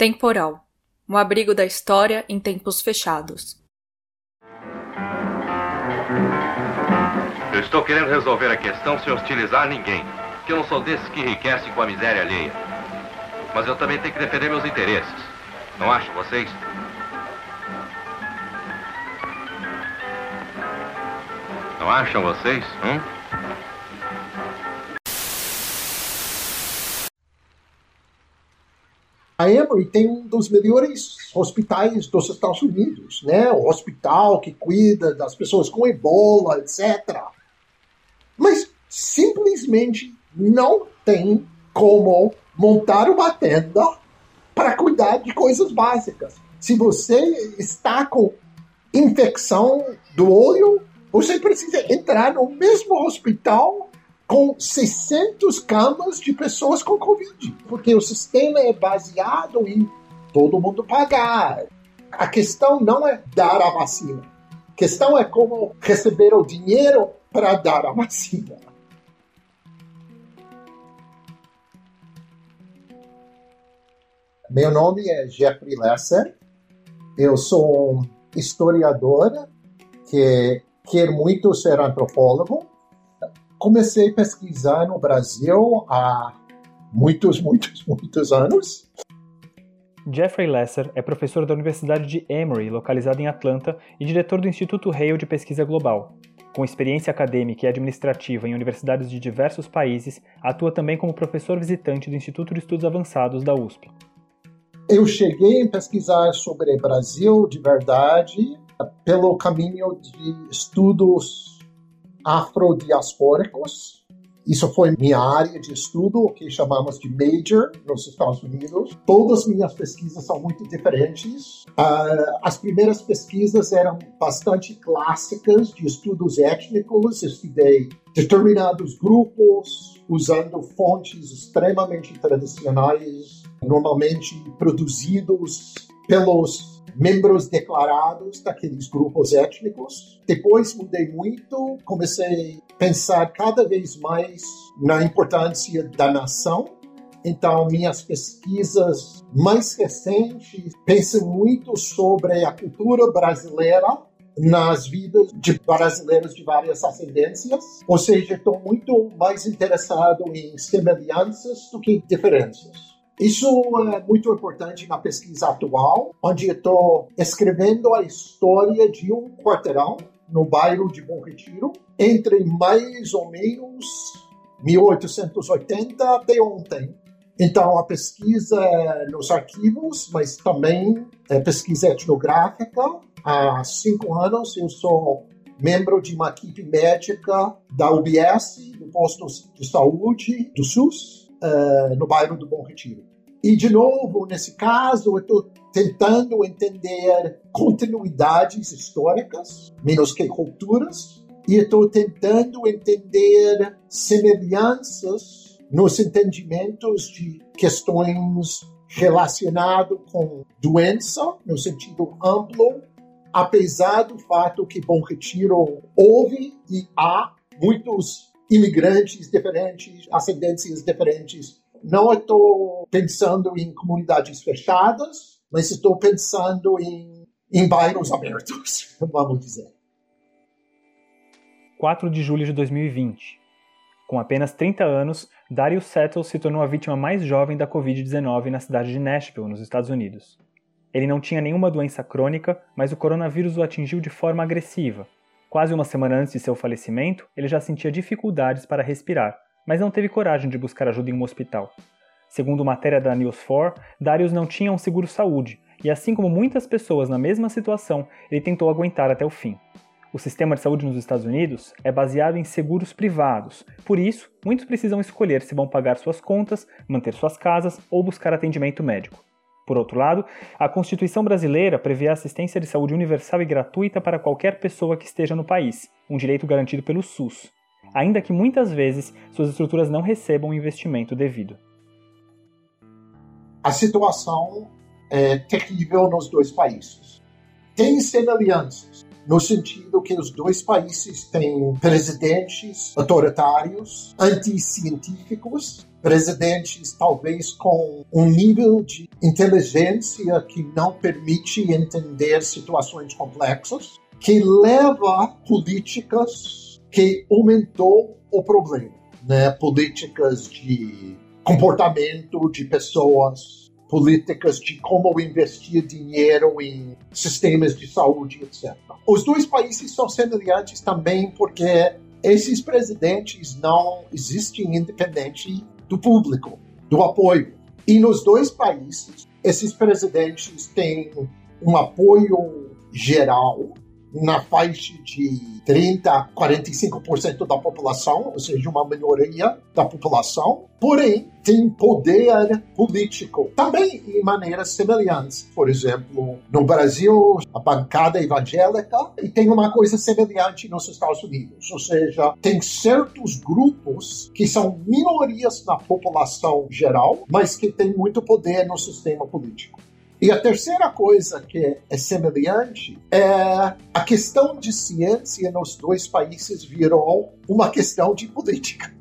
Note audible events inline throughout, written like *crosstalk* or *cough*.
Temporal um abrigo da história em tempos fechados. Eu estou querendo resolver a questão sem hostilizar ninguém, que eu não sou desses que enriquecem com a miséria alheia. Mas eu também tenho que defender meus interesses. Não acham vocês? Não acham vocês? Hum? A Emory tem um dos melhores hospitais dos Estados Unidos, né? O hospital que cuida das pessoas com ebola, etc. Mas simplesmente não tem como montar uma tenda para cuidar de coisas básicas. Se você está com infecção do olho, você precisa entrar no mesmo hospital com 600 camas de pessoas com Covid, porque o sistema é baseado em todo mundo pagar. A questão não é dar a vacina, a questão é como receber o dinheiro para dar a vacina. Meu nome é Jeffrey Lesser. Eu sou um historiador que quer muito ser antropólogo comecei a pesquisar no Brasil há muitos, muitos, muitos anos. Jeffrey Lesser é professor da Universidade de Emory, localizada em Atlanta, e diretor do Instituto Hale de Pesquisa Global. Com experiência acadêmica e administrativa em universidades de diversos países, atua também como professor visitante do Instituto de Estudos Avançados da USP. Eu cheguei a pesquisar sobre Brasil de verdade pelo caminho de estudos afrodiaspóricos. Isso foi minha área de estudo, o que chamamos de major nos Estados Unidos. Todas as minhas pesquisas são muito diferentes. Uh, as primeiras pesquisas eram bastante clássicas de estudos étnicos. Estudei determinados grupos usando fontes extremamente tradicionais, normalmente produzidos pelos membros declarados daqueles grupos étnicos. Depois mudei muito, comecei a pensar cada vez mais na importância da nação. Então, minhas pesquisas mais recentes pensam muito sobre a cultura brasileira nas vidas de brasileiros de várias ascendências, ou seja, estou muito mais interessado em semelhanças do que diferenças. Isso é muito importante na pesquisa atual, onde estou escrevendo a história de um quarteirão no bairro de Bom Retiro, entre mais ou menos 1880 até ontem. Então, a pesquisa é nos arquivos, mas também é pesquisa etnográfica. Há cinco anos eu sou membro de uma equipe médica da UBS, do posto de saúde do SUS, uh, no bairro do Bom Retiro. E, de novo, nesse caso, eu estou tentando entender continuidades históricas, menos que culturas, e estou tentando entender semelhanças nos entendimentos de questões relacionadas com doença, no sentido amplo, apesar do fato que Bom Retiro houve e há muitos imigrantes diferentes, ascendências diferentes não estou pensando em comunidades fechadas, mas estou pensando em, em bairros abertos, *laughs* vamos dizer. 4 de julho de 2020. Com apenas 30 anos, Darius Settle se tornou a vítima mais jovem da Covid-19 na cidade de Nashville, nos Estados Unidos. Ele não tinha nenhuma doença crônica, mas o coronavírus o atingiu de forma agressiva. Quase uma semana antes de seu falecimento, ele já sentia dificuldades para respirar, mas não teve coragem de buscar ajuda em um hospital. Segundo matéria da News 4, Darius não tinha um seguro saúde, e assim como muitas pessoas na mesma situação, ele tentou aguentar até o fim. O sistema de saúde nos Estados Unidos é baseado em seguros privados, por isso, muitos precisam escolher se vão pagar suas contas, manter suas casas ou buscar atendimento médico. Por outro lado, a Constituição brasileira prevê a assistência de saúde universal e gratuita para qualquer pessoa que esteja no país, um direito garantido pelo SUS ainda que muitas vezes suas estruturas não recebam o investimento devido. A situação é terrível nos dois países. Tem semelhanças. no sentido que os dois países têm presidentes autoritários, anticientíficos, presidentes talvez com um nível de inteligência que não permite entender situações complexas, que leva políticas que aumentou o problema, né? Políticas de comportamento de pessoas, políticas de como investir dinheiro em sistemas de saúde, etc. Os dois países são semelhantes também porque esses presidentes não existem independente do público, do apoio. E nos dois países, esses presidentes têm um apoio geral na faixa de 30 a 45% da população, ou seja, uma minoria da população, porém tem poder político também em maneiras semelhantes. Por exemplo, no Brasil, a bancada evangélica e tem uma coisa semelhante nos Estados Unidos, ou seja, tem certos grupos que são minorias na população geral, mas que têm muito poder no sistema político. E a terceira coisa que é semelhante é a questão de ciência nos dois países virou uma questão de política.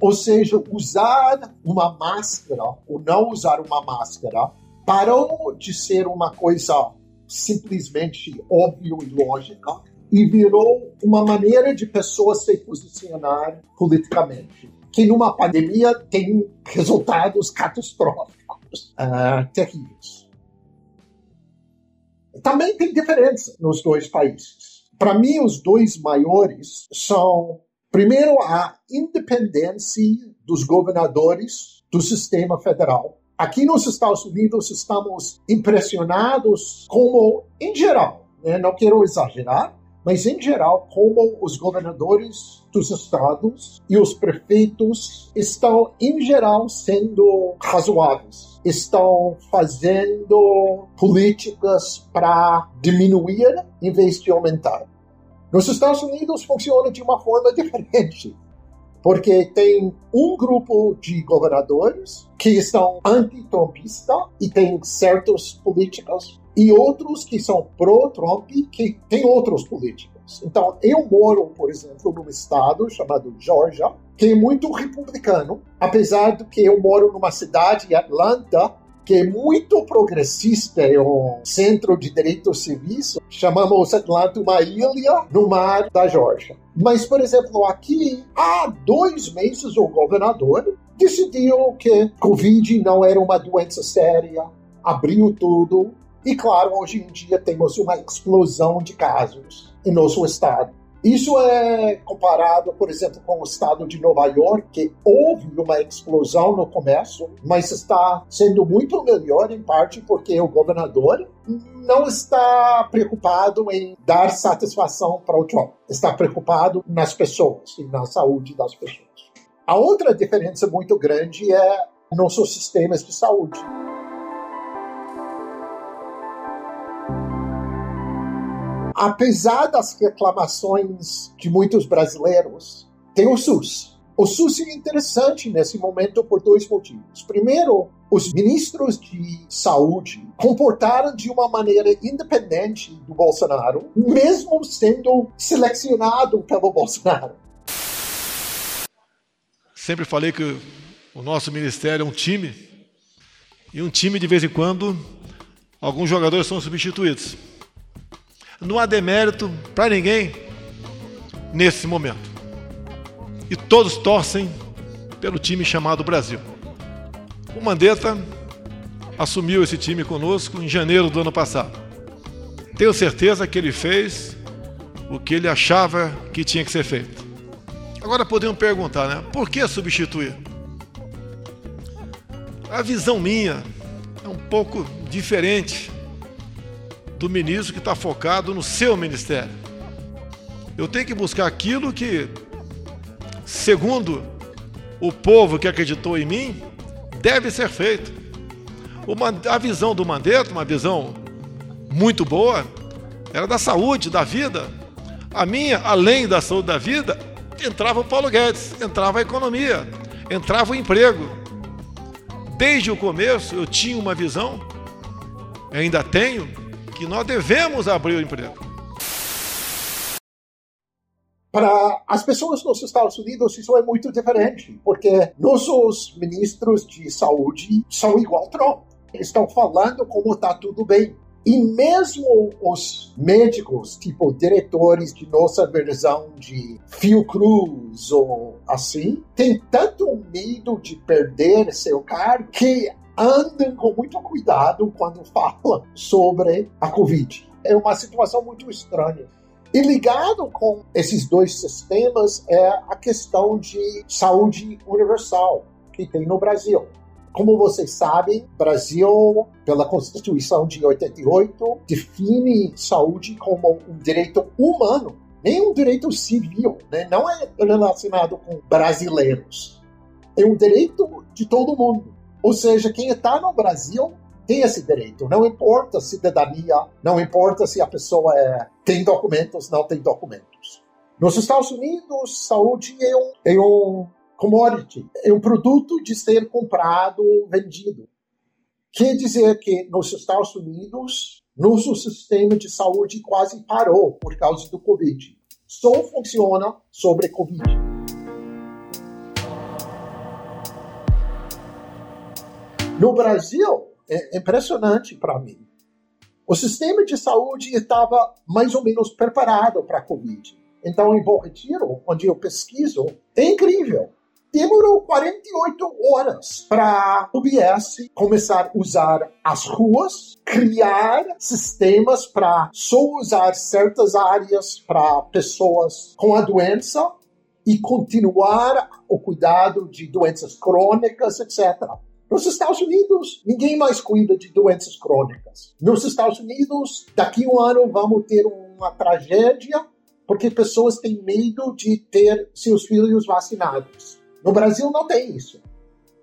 Ou seja, usar uma máscara ou não usar uma máscara parou de ser uma coisa simplesmente óbvia e lógica e virou uma maneira de pessoas se posicionar politicamente, que numa pandemia tem resultados catastróficos, uh, terríveis também tem diferença nos dois países. Para mim, os dois maiores são, primeiro, a independência dos governadores do sistema federal. Aqui nos Estados Unidos estamos impressionados como, em geral, né, não quero exagerar, mas em geral, como os governadores dos estados e os prefeitos estão, em geral, sendo razoáveis, estão fazendo políticas para diminuir em vez de aumentar. Nos Estados Unidos funciona de uma forma *laughs* diferente, porque tem um grupo de governadores que estão anti-trumpistas e têm certas políticas e outros que são pró-Trump, que têm outros políticos. Então, eu moro, por exemplo, num estado chamado Georgia, que é muito republicano, apesar de que eu moro numa cidade, Atlanta, que é muito progressista, é um centro de direitos civis. Chamamos Atlanta uma ilha no mar da Georgia. Mas, por exemplo, aqui, há dois meses, o governador decidiu que Covid não era uma doença séria, abriu tudo, e claro, hoje em dia temos uma explosão de casos em nosso estado. Isso é comparado, por exemplo, com o estado de Nova York, que houve uma explosão no começo, mas está sendo muito melhor, em parte porque o governador não está preocupado em dar satisfação para o Trump, está preocupado nas pessoas e na saúde das pessoas. A outra diferença muito grande é nossos sistemas de saúde. Apesar das reclamações de muitos brasileiros, tem o SUS. O SUS é interessante nesse momento por dois motivos. Primeiro, os ministros de saúde comportaram de uma maneira independente do Bolsonaro, mesmo sendo selecionado pelo Bolsonaro. Sempre falei que o nosso ministério é um time, e um time, de vez em quando, alguns jogadores são substituídos não há demérito para ninguém nesse momento. E todos torcem pelo time chamado Brasil. O Mandetta assumiu esse time conosco em janeiro do ano passado. Tenho certeza que ele fez o que ele achava que tinha que ser feito. Agora podemos perguntar, né? Por que substituir? A visão minha é um pouco diferente do ministro que está focado no seu ministério. Eu tenho que buscar aquilo que, segundo o povo que acreditou em mim, deve ser feito. Uma, a visão do Mandetta, uma visão muito boa, era da saúde, da vida. A minha, além da saúde da vida, entrava o Paulo Guedes, entrava a economia, entrava o emprego. Desde o começo eu tinha uma visão, ainda tenho, que nós devemos abrir o emprego. Para as pessoas nos Estados Unidos, isso é muito diferente, porque nossos ministros de saúde são igual Trump. Estão falando como está tudo bem. E mesmo os médicos, tipo diretores de nossa versão de Fiocruz ou assim, tem tanto medo de perder seu cargo que andam com muito cuidado quando falam sobre a Covid. É uma situação muito estranha. E ligado com esses dois sistemas é a questão de saúde universal que tem no Brasil. Como vocês sabem, Brasil, pela Constituição de 88, define saúde como um direito humano, nem um direito civil, né? não é relacionado com brasileiros. É um direito de todo mundo. Ou seja, quem está no Brasil tem esse direito. Não importa a cidadania, não importa se a pessoa é, tem documentos, não tem documentos. Nos Estados Unidos, saúde é um, é um commodity, é um produto de ser comprado, vendido. Quer dizer que nos Estados Unidos, nosso sistema de saúde quase parou por causa do Covid. Só funciona sobre Covid. No Brasil, é impressionante para mim. O sistema de saúde estava mais ou menos preparado para a Covid. Então, em Bom Retiro, onde eu pesquiso, é incrível demorou 48 horas para o BS começar a usar as ruas, criar sistemas para só usar certas áreas para pessoas com a doença e continuar o cuidado de doenças crônicas, etc. Nos Estados Unidos, ninguém mais cuida de doenças crônicas. Nos Estados Unidos, daqui um ano vamos ter uma tragédia porque pessoas têm medo de ter seus filhos vacinados. No Brasil não tem isso.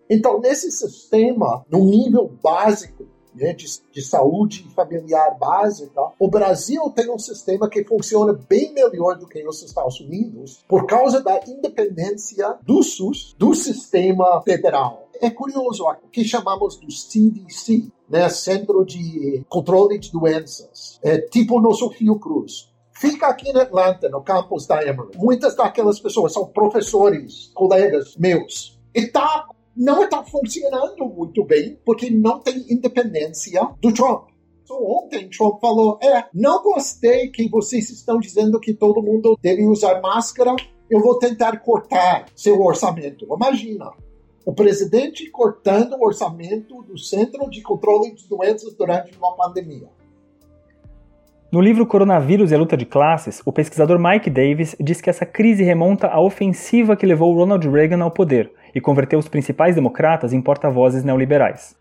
Então, nesse sistema, no nível básico né, de, de, saúde familiar básica, o Brasil tem um sistema que funciona bem melhor do que os Estados Unidos por causa da independência do SUS, do sistema federal. É curioso, o que chamamos do CDC, né, Centro de Controle de Doenças, é tipo nosso Fiocruz fica aqui em Atlanta, no campus da Emory. Muitas daquelas pessoas são professores, colegas meus. E tá, não está funcionando muito bem, porque não tem independência do Trump. So, ontem Trump falou, é, não gostei que vocês estão dizendo que todo mundo deve usar máscara, eu vou tentar cortar seu orçamento. Imagina, o presidente cortando o orçamento do Centro de Controle de Doenças durante uma pandemia. No livro Coronavírus e a Luta de Classes, o pesquisador Mike Davis diz que essa crise remonta à ofensiva que levou Ronald Reagan ao poder e converteu os principais democratas em porta-vozes neoliberais.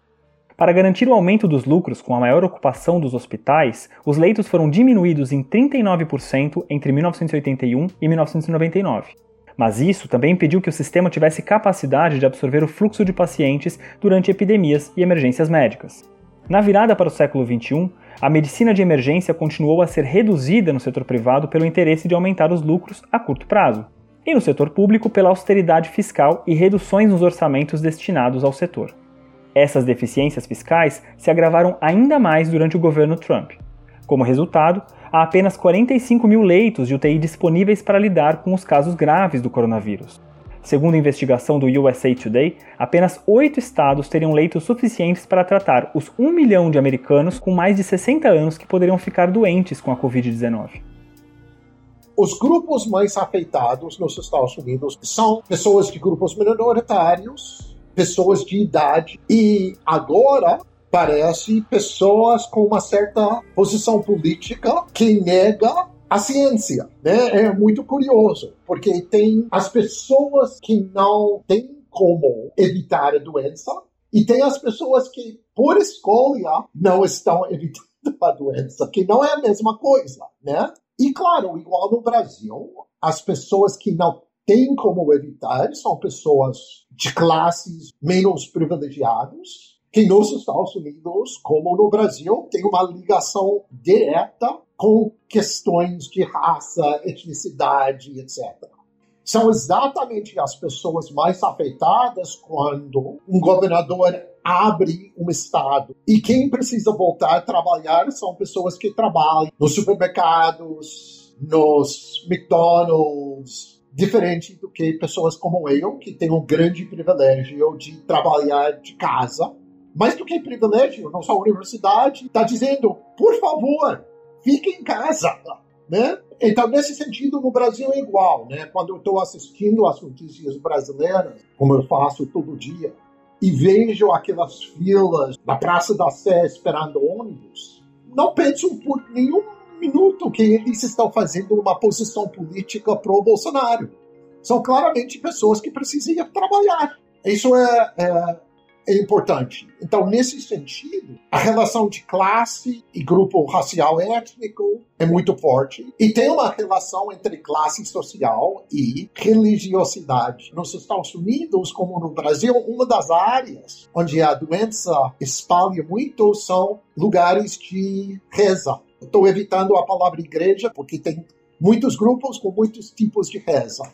Para garantir o aumento dos lucros com a maior ocupação dos hospitais, os leitos foram diminuídos em 39% entre 1981 e 1999. Mas isso também impediu que o sistema tivesse capacidade de absorver o fluxo de pacientes durante epidemias e emergências médicas. Na virada para o século XXI, a medicina de emergência continuou a ser reduzida no setor privado pelo interesse de aumentar os lucros a curto prazo, e no setor público pela austeridade fiscal e reduções nos orçamentos destinados ao setor. Essas deficiências fiscais se agravaram ainda mais durante o governo Trump. Como resultado, há apenas 45 mil leitos de UTI disponíveis para lidar com os casos graves do coronavírus. Segundo a investigação do USA Today, apenas oito estados teriam leitos suficientes para tratar os 1 milhão de americanos com mais de 60 anos que poderiam ficar doentes com a Covid-19. Os grupos mais afetados nos Estados Unidos são pessoas de grupos minoritários, pessoas de idade e agora parece pessoas com uma certa posição política que nega a ciência, né? É muito curioso, porque tem as pessoas que não têm como evitar a doença e tem as pessoas que, por escolha, não estão *laughs* evitando a doença, que não é a mesma coisa, né? E claro, igual no Brasil, as pessoas que não têm como evitar são pessoas de classes menos privilegiadas, que nos Estados Unidos, como no Brasil, tem uma ligação direta com questões de raça, etnicidade, etc. São exatamente as pessoas mais afetadas quando um governador abre um estado. E quem precisa voltar a trabalhar são pessoas que trabalham nos supermercados, nos McDonald's, diferente do que pessoas como eu, que têm um grande privilégio de trabalhar de casa. Mais do que privilégio, nossa universidade está dizendo, por favor, fique em casa. Né? Então, nesse sentido, no Brasil é igual. Né? Quando eu estou assistindo as notícias brasileiras, como eu faço todo dia, e vejo aquelas filas na Praça da Sé esperando ônibus, não penso por nenhum minuto que eles estão fazendo uma posição política pro Bolsonaro. São claramente pessoas que precisam trabalhar. Isso é, é é importante. Então, nesse sentido, a relação de classe e grupo racial étnico é muito forte. E tem uma relação entre classe social e religiosidade. Nos Estados Unidos, como no Brasil, uma das áreas onde a doença espalha muito são lugares de reza. Estou evitando a palavra igreja porque tem muitos grupos com muitos tipos de reza.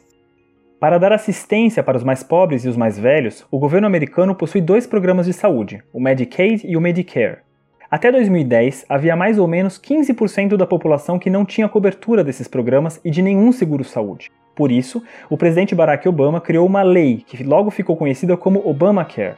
Para dar assistência para os mais pobres e os mais velhos, o governo americano possui dois programas de saúde, o Medicaid e o Medicare. Até 2010, havia mais ou menos 15% da população que não tinha cobertura desses programas e de nenhum seguro-saúde. Por isso, o presidente Barack Obama criou uma lei que logo ficou conhecida como Obamacare.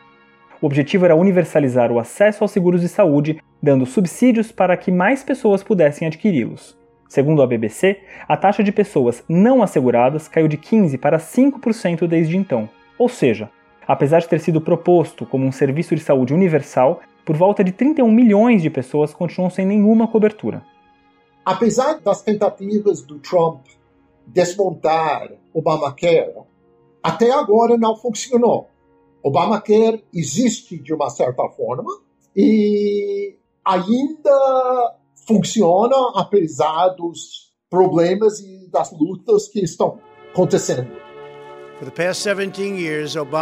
O objetivo era universalizar o acesso aos seguros de saúde, dando subsídios para que mais pessoas pudessem adquiri-los. Segundo a BBC, a taxa de pessoas não asseguradas caiu de 15% para 5% desde então. Ou seja, apesar de ter sido proposto como um serviço de saúde universal, por volta de 31 milhões de pessoas continuam sem nenhuma cobertura. Apesar das tentativas do Trump desmontar Obamacare, até agora não funcionou. Obamacare existe de uma certa forma e ainda funciona apesar problemas e das lutas que estão acontecendo.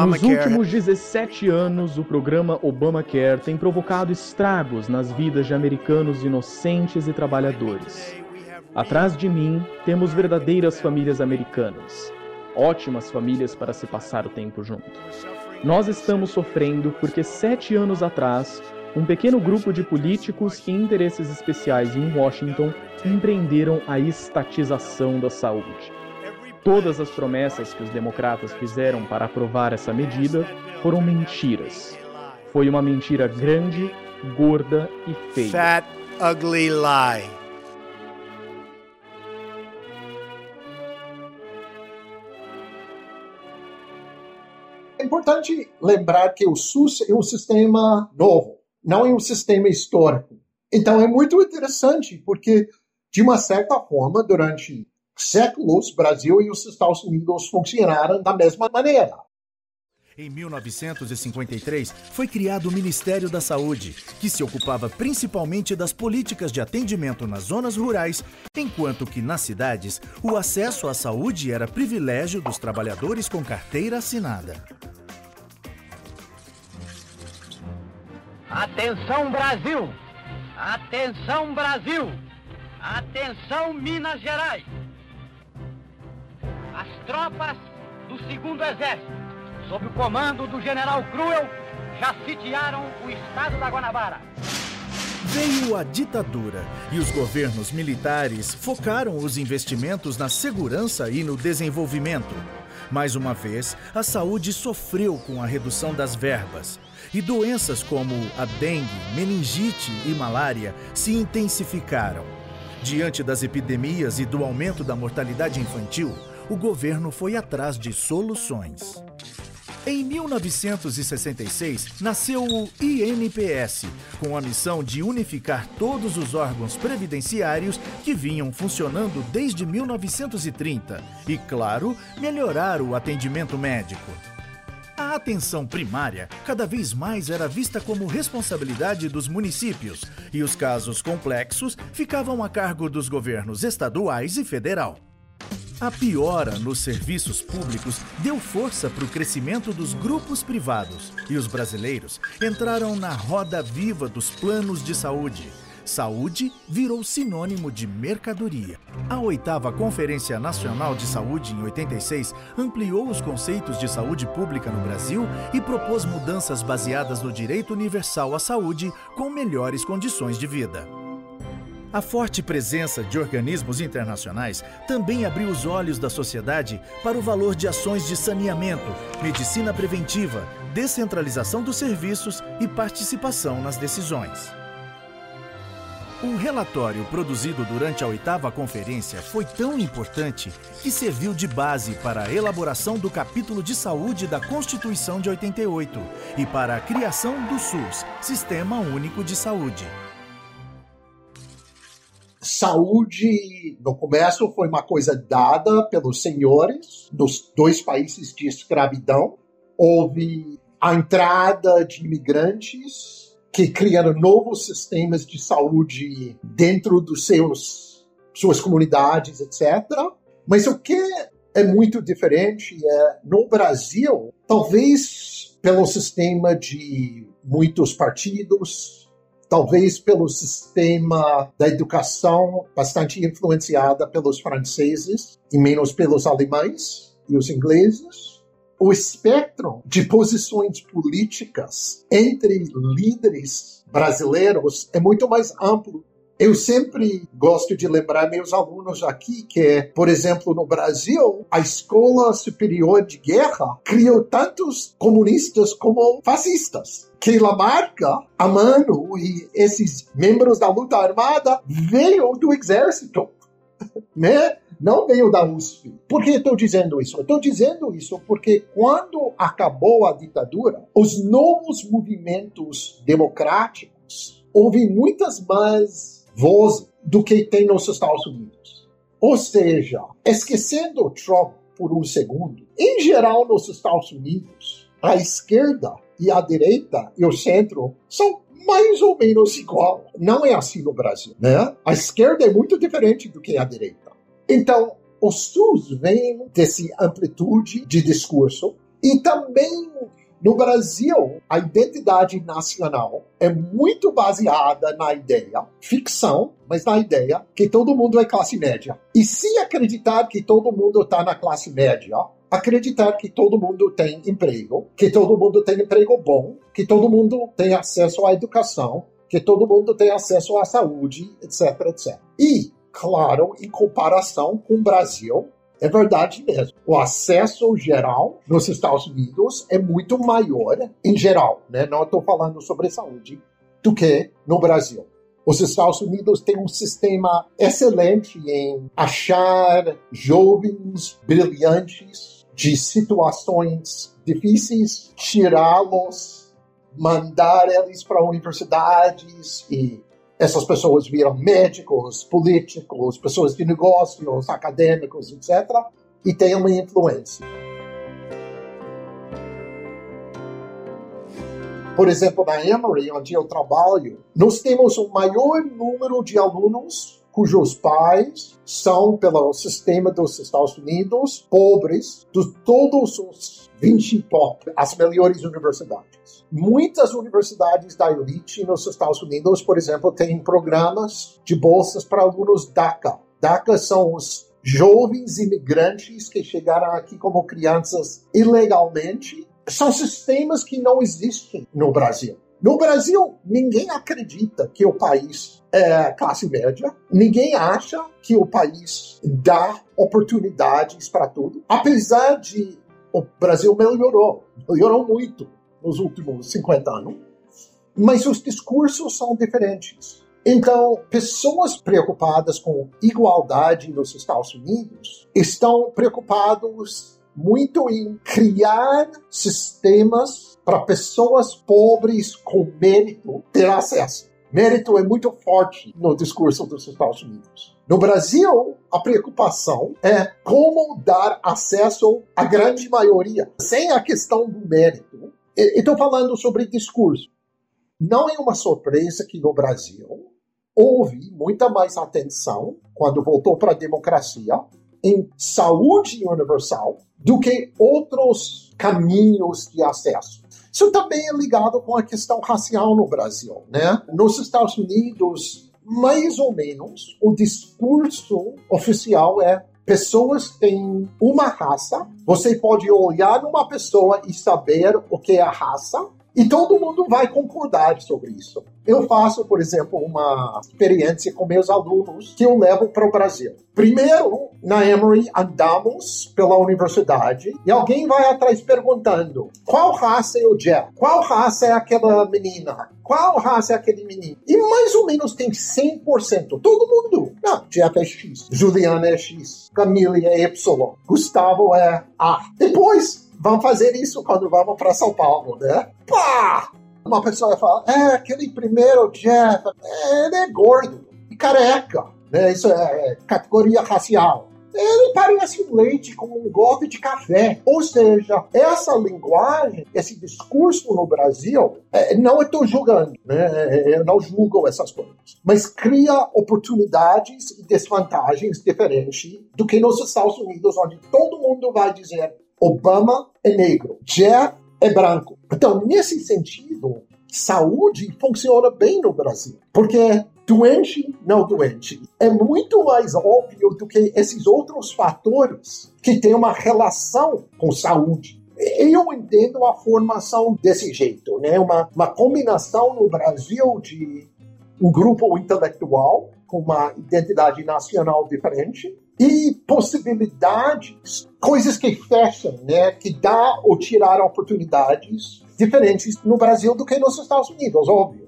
Nos últimos 17 anos, o programa Obamacare tem provocado estragos nas vidas de americanos inocentes e trabalhadores. Atrás de mim, temos verdadeiras famílias americanas. Ótimas famílias para se passar o tempo junto. Nós estamos sofrendo porque sete anos atrás, um pequeno grupo de políticos e interesses especiais em Washington empreenderam a estatização da saúde. Todas as promessas que os democratas fizeram para aprovar essa medida foram mentiras. Foi uma mentira grande, gorda e feia. Fat, ugly lie. É importante lembrar que o SUS é um sistema novo não em um sistema histórico. Então é muito interessante, porque, de uma certa forma, durante séculos, Brasil e os Estados Unidos funcionaram da mesma maneira. Em 1953, foi criado o Ministério da Saúde, que se ocupava principalmente das políticas de atendimento nas zonas rurais, enquanto que nas cidades o acesso à saúde era privilégio dos trabalhadores com carteira assinada. Atenção Brasil! Atenção Brasil! Atenção Minas Gerais! As tropas do segundo exército, sob o comando do general Cruel, já sitiaram o estado da Guanabara. Veio a ditadura e os governos militares focaram os investimentos na segurança e no desenvolvimento. Mais uma vez, a saúde sofreu com a redução das verbas e doenças como a dengue, meningite e malária se intensificaram. Diante das epidemias e do aumento da mortalidade infantil, o governo foi atrás de soluções. Em 1966, nasceu o INPS, com a missão de unificar todos os órgãos previdenciários que vinham funcionando desde 1930 e, claro, melhorar o atendimento médico. A atenção primária cada vez mais era vista como responsabilidade dos municípios e os casos complexos ficavam a cargo dos governos estaduais e federal. A piora nos serviços públicos deu força para o crescimento dos grupos privados e os brasileiros entraram na roda viva dos planos de saúde Saúde virou sinônimo de mercadoria. A oitava Conferência Nacional de Saúde, em 86, ampliou os conceitos de saúde pública no Brasil e propôs mudanças baseadas no direito universal à saúde com melhores condições de vida. A forte presença de organismos internacionais também abriu os olhos da sociedade para o valor de ações de saneamento, medicina preventiva, descentralização dos serviços e participação nas decisões. Um relatório produzido durante a oitava conferência foi tão importante que serviu de base para a elaboração do capítulo de saúde da Constituição de 88 e para a criação do SUS, Sistema Único de Saúde. Saúde, no começo, foi uma coisa dada pelos senhores dos dois países de escravidão. Houve a entrada de imigrantes que criaram novos sistemas de saúde dentro dos seus suas comunidades, etc. Mas o que é muito diferente é no Brasil, talvez pelo sistema de muitos partidos, talvez pelo sistema da educação bastante influenciada pelos franceses e menos pelos alemães e os ingleses o espectro de posições políticas entre líderes brasileiros é muito mais amplo. Eu sempre gosto de lembrar meus alunos aqui que, por exemplo, no Brasil, a Escola Superior de Guerra criou tantos comunistas como fascistas. Que Lamarca, Amano e esses membros da luta armada veio do exército, *laughs* né? não veio da USP. Por que estou dizendo isso? Estou dizendo isso porque quando acabou a ditadura, os novos movimentos democráticos houve muitas mais vozes do que tem nos Estados Unidos. Ou seja, esquecendo Trump por um segundo, em geral nos Estados Unidos, a esquerda e a direita e o centro são mais ou menos igual. Não é assim no Brasil, né? A esquerda é muito diferente do que a direita. Então, o SUS vem dessa amplitude de discurso e também no Brasil, a identidade nacional é muito baseada na ideia, ficção, mas na ideia que todo mundo é classe média. E se acreditar que todo mundo está na classe média, acreditar que todo mundo tem emprego, que todo mundo tem emprego bom, que todo mundo tem acesso à educação, que todo mundo tem acesso à saúde, etc, etc. E claro, em comparação com o Brasil, é verdade mesmo. O acesso geral nos Estados Unidos é muito maior, em geral, né? não estou falando sobre saúde, do que no Brasil. Os Estados Unidos têm um sistema excelente em achar jovens brilhantes de situações difíceis, tirá-los, mandar eles para universidades e essas pessoas viram médicos, políticos, pessoas de negócios, acadêmicos, etc., e têm uma influência. Por exemplo, na Emory, onde eu trabalho, nós temos o maior número de alunos cujos pais são, pelo sistema dos Estados Unidos, pobres, de todos os 20 top, as melhores universidades. Muitas universidades da elite nos Estados Unidos, por exemplo, têm programas de bolsas para alunos DACA. DACA são os jovens imigrantes que chegaram aqui como crianças ilegalmente. São sistemas que não existem no Brasil. No Brasil, ninguém acredita que o país é classe média, ninguém acha que o país dá oportunidades para tudo, apesar de o Brasil melhorou, melhorou muito nos últimos 50 anos, mas os discursos são diferentes. Então, pessoas preocupadas com igualdade nos Estados Unidos estão preocupados muito em criar sistemas para pessoas pobres com mérito ter acesso. Mérito é muito forte no discurso dos Estados Unidos. No Brasil, a preocupação é como dar acesso à grande maioria, sem a questão do mérito. Estou falando sobre discurso. Não é uma surpresa que no Brasil houve muita mais atenção, quando voltou para a democracia, em saúde universal do que outros caminhos de acesso. Isso também é ligado com a questão racial no Brasil, né? Nos Estados Unidos, mais ou menos, o discurso oficial é pessoas têm uma raça, você pode olhar numa pessoa e saber o que é a raça, E todo mundo vai concordar sobre isso. Eu faço, por exemplo, uma experiência com meus alunos que eu levo para o Brasil. Primeiro, na Emory, andamos pela universidade e alguém vai atrás perguntando qual raça é o Jeff? Qual raça é aquela menina? Qual raça é aquele menino? E mais ou menos tem 100%. Todo mundo. Não, Jeff é X, Juliana é X, Camila é Y, Gustavo é A. Depois, vamos fazer isso quando vamos para São Paulo, né? Pá! Uma pessoa fala, é, aquele primeiro Jeff, é, ele é gordo e careca, né? Isso é, é categoria racial. Ele parece um leite com um golpe de café. Ou seja, essa linguagem, esse discurso no Brasil, é, não estou julgando, né? eu não julgo essas coisas, mas cria oportunidades e desvantagens diferentes do que nos Estados Unidos, onde todo mundo vai dizer Obama é negro, Jeff é branco. Então, nesse sentido, saúde funciona bem no Brasil, porque doente, não doente, é muito mais óbvio do que esses outros fatores que têm uma relação com saúde. Eu entendo a formação desse jeito, né? Uma, uma combinação no Brasil de um grupo intelectual com uma identidade nacional diferente e possibilidades, coisas que fecham, né, que dá ou tirar oportunidades diferentes no Brasil do que nos Estados Unidos, óbvio.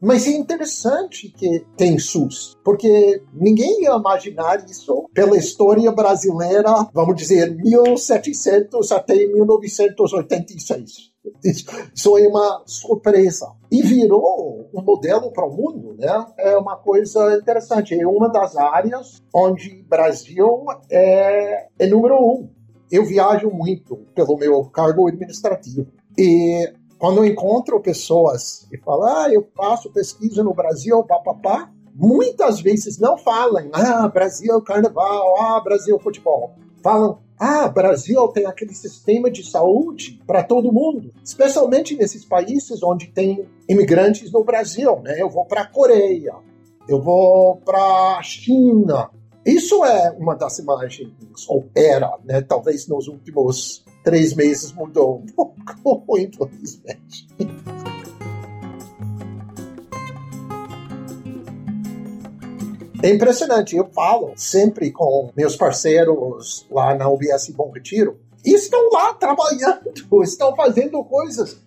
Mas é interessante que tem SUS, porque ninguém ia imaginar isso pela história brasileira, vamos dizer, 1700 até 1986. Isso é uma surpresa. E virou um modelo para o mundo, né? É uma coisa interessante. É uma das áreas onde Brasil é, é número um. Eu viajo muito pelo meu cargo administrativo. E quando eu encontro pessoas e falo, ah, eu faço pesquisa no Brasil, papapá, muitas vezes não falam, ah, Brasil carnaval, ah, Brasil futebol. Falam, ah, Brasil tem aquele sistema de saúde para todo mundo, especialmente nesses países onde tem imigrantes no Brasil, né? Eu vou para a Coreia, eu vou para a China. Isso é uma das imagens, ou era, né? Talvez nos últimos três meses mudou um *laughs* pouco, infelizmente. É impressionante. Eu falo sempre com meus parceiros lá na UBS Bom Retiro. Estão lá trabalhando, *laughs* estão fazendo coisas.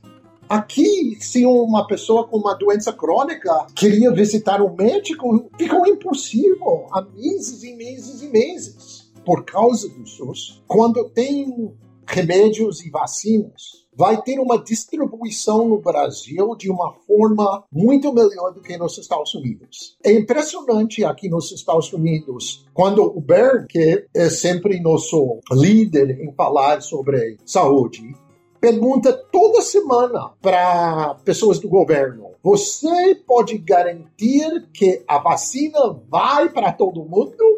Aqui, se uma pessoa com uma doença crônica queria visitar um médico, ficou impossível há meses e meses e meses por causa do SUS. Quando tem remédios e vacinas, vai ter uma distribuição no Brasil de uma forma muito melhor do que nos Estados Unidos. É impressionante aqui nos Estados Unidos, quando o Bern, que é sempre nosso líder em falar sobre saúde, pergunta toda semana para pessoas do governo: você pode garantir que a vacina vai para todo mundo?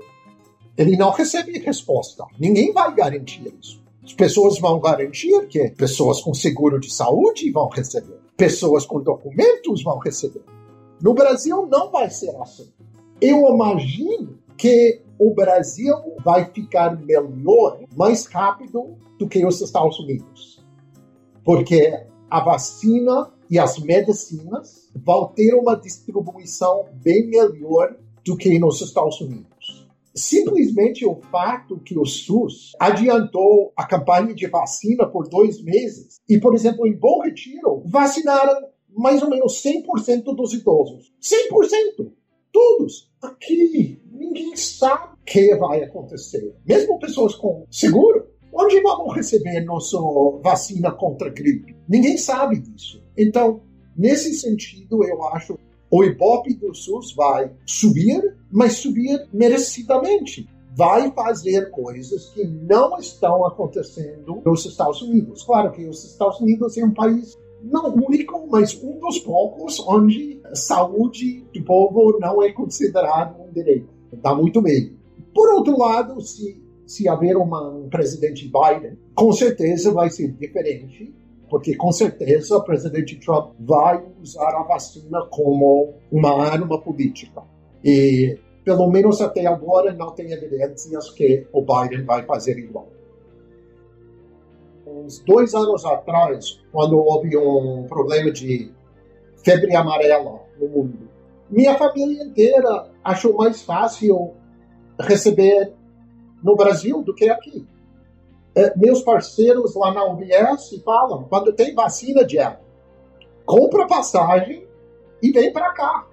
Ele não recebe resposta. Ninguém vai garantir isso. As pessoas vão garantir que pessoas com seguro de saúde vão receber, pessoas com documentos vão receber. No Brasil não vai ser assim. Eu imagino que o Brasil vai ficar melhor, mais rápido do que os Estados Unidos. Porque a vacina e as medicinas vão ter uma distribuição bem melhor do que nos Estados Unidos simplesmente o fato que o SUS adiantou a campanha de vacina por dois meses e, por exemplo, em Bom Retiro, vacinaram mais ou menos 100% dos idosos. 100%! Todos! Aqui, ninguém sabe o que vai acontecer. Mesmo pessoas com seguro, onde vão receber nossa vacina contra a gripe? Ninguém sabe disso. Então, nesse sentido, eu acho o Ibope do SUS vai subir, mas subir merecidamente. Vai fazer coisas que não estão acontecendo nos Estados Unidos. Claro que os Estados Unidos é um país não único, mas um dos poucos onde a saúde do povo não é considerado um direito. Dá muito medo. Por outro lado, se, se haver uma, um presidente Biden, com certeza vai ser diferente porque com certeza o presidente Trump vai usar a vacina como uma arma política. E pelo menos até agora não tem evidências que o Biden vai fazer igual. uns dois anos atrás, quando houve um problema de febre amarela no mundo. Minha família inteira achou mais fácil receber no Brasil do que aqui. É, meus parceiros lá na UBS falam: quando tem vacina, Jeff, compra passagem e vem para cá.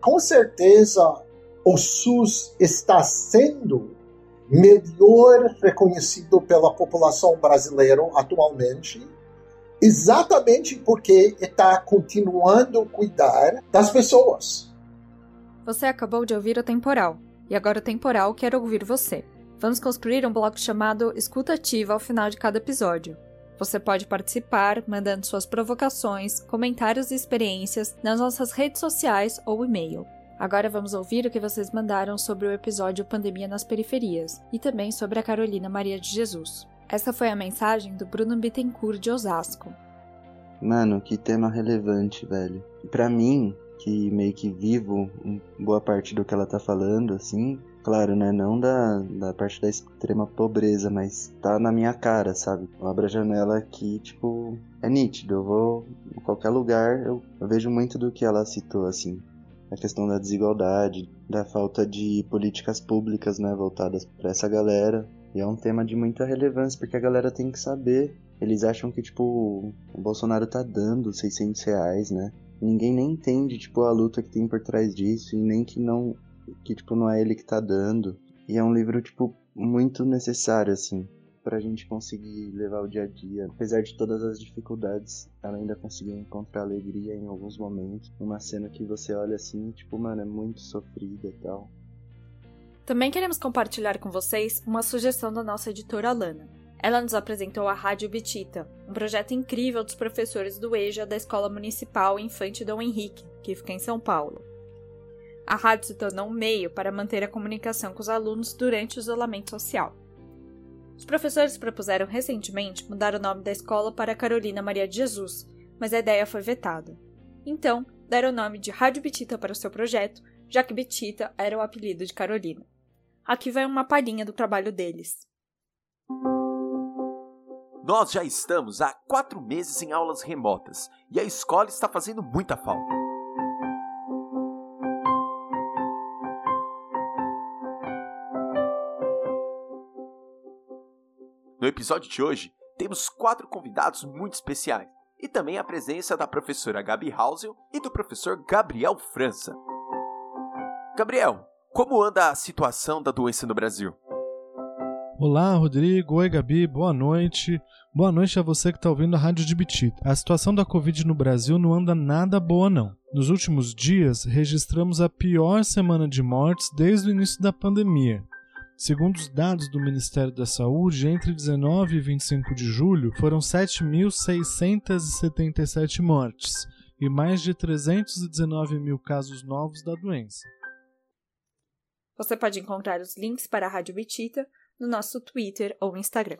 Com certeza, o SUS está sendo melhor reconhecido pela população brasileira atualmente, exatamente porque está continuando a cuidar das pessoas. Você acabou de ouvir o temporal, e agora o temporal quer ouvir você. Vamos construir um bloco chamado Escuta Ativa ao final de cada episódio. Você pode participar mandando suas provocações, comentários e experiências nas nossas redes sociais ou e-mail. Agora vamos ouvir o que vocês mandaram sobre o episódio Pandemia nas Periferias e também sobre a Carolina Maria de Jesus. Essa foi a mensagem do Bruno Bittencourt de Osasco. Mano, que tema relevante, velho. Para mim, que meio que vivo boa parte do que ela tá falando, assim, claro, né? Não da, da parte da extrema pobreza, mas tá na minha cara, sabe? Eu abro a janela aqui, tipo, é nítido. Eu vou em qualquer lugar, eu, eu vejo muito do que ela citou, assim. A questão da desigualdade, da falta de políticas públicas, né, voltadas para essa galera. E é um tema de muita relevância, porque a galera tem que saber. Eles acham que, tipo, o Bolsonaro tá dando 600 reais, né? Ninguém nem entende, tipo, a luta que tem por trás disso, e nem que não que, tipo, não é ele que tá dando. E é um livro, tipo, muito necessário, assim, pra gente conseguir levar o dia a dia. Apesar de todas as dificuldades, ela ainda conseguiu encontrar alegria em alguns momentos. Uma cena que você olha assim, tipo, mano, é muito sofrida e tal. Também queremos compartilhar com vocês uma sugestão da nossa editora Lana. Ela nos apresentou a Rádio Bitita, um projeto incrível dos professores do EJA da Escola Municipal Infante Dom Henrique, que fica em São Paulo a rádio se tornou um meio para manter a comunicação com os alunos durante o isolamento social. Os professores propuseram recentemente mudar o nome da escola para Carolina Maria de Jesus, mas a ideia foi vetada. Então, deram o nome de Rádio Bitita para o seu projeto, já que Bitita era o apelido de Carolina. Aqui vai uma palhinha do trabalho deles. Nós já estamos há quatro meses em aulas remotas e a escola está fazendo muita falta. Episódio de hoje, temos quatro convidados muito especiais e também a presença da professora Gabi Hausel e do professor Gabriel França. Gabriel, como anda a situação da doença no Brasil? Olá, Rodrigo. Oi, Gabi. Boa noite. Boa noite a você que está ouvindo a Rádio de Bitita. A situação da Covid no Brasil não anda nada boa, não. Nos últimos dias, registramos a pior semana de mortes desde o início da pandemia. Segundo os dados do Ministério da Saúde, entre 19 e 25 de julho foram 7.677 mortes e mais de 319 mil casos novos da doença. Você pode encontrar os links para a Rádio Bitita no nosso Twitter ou Instagram.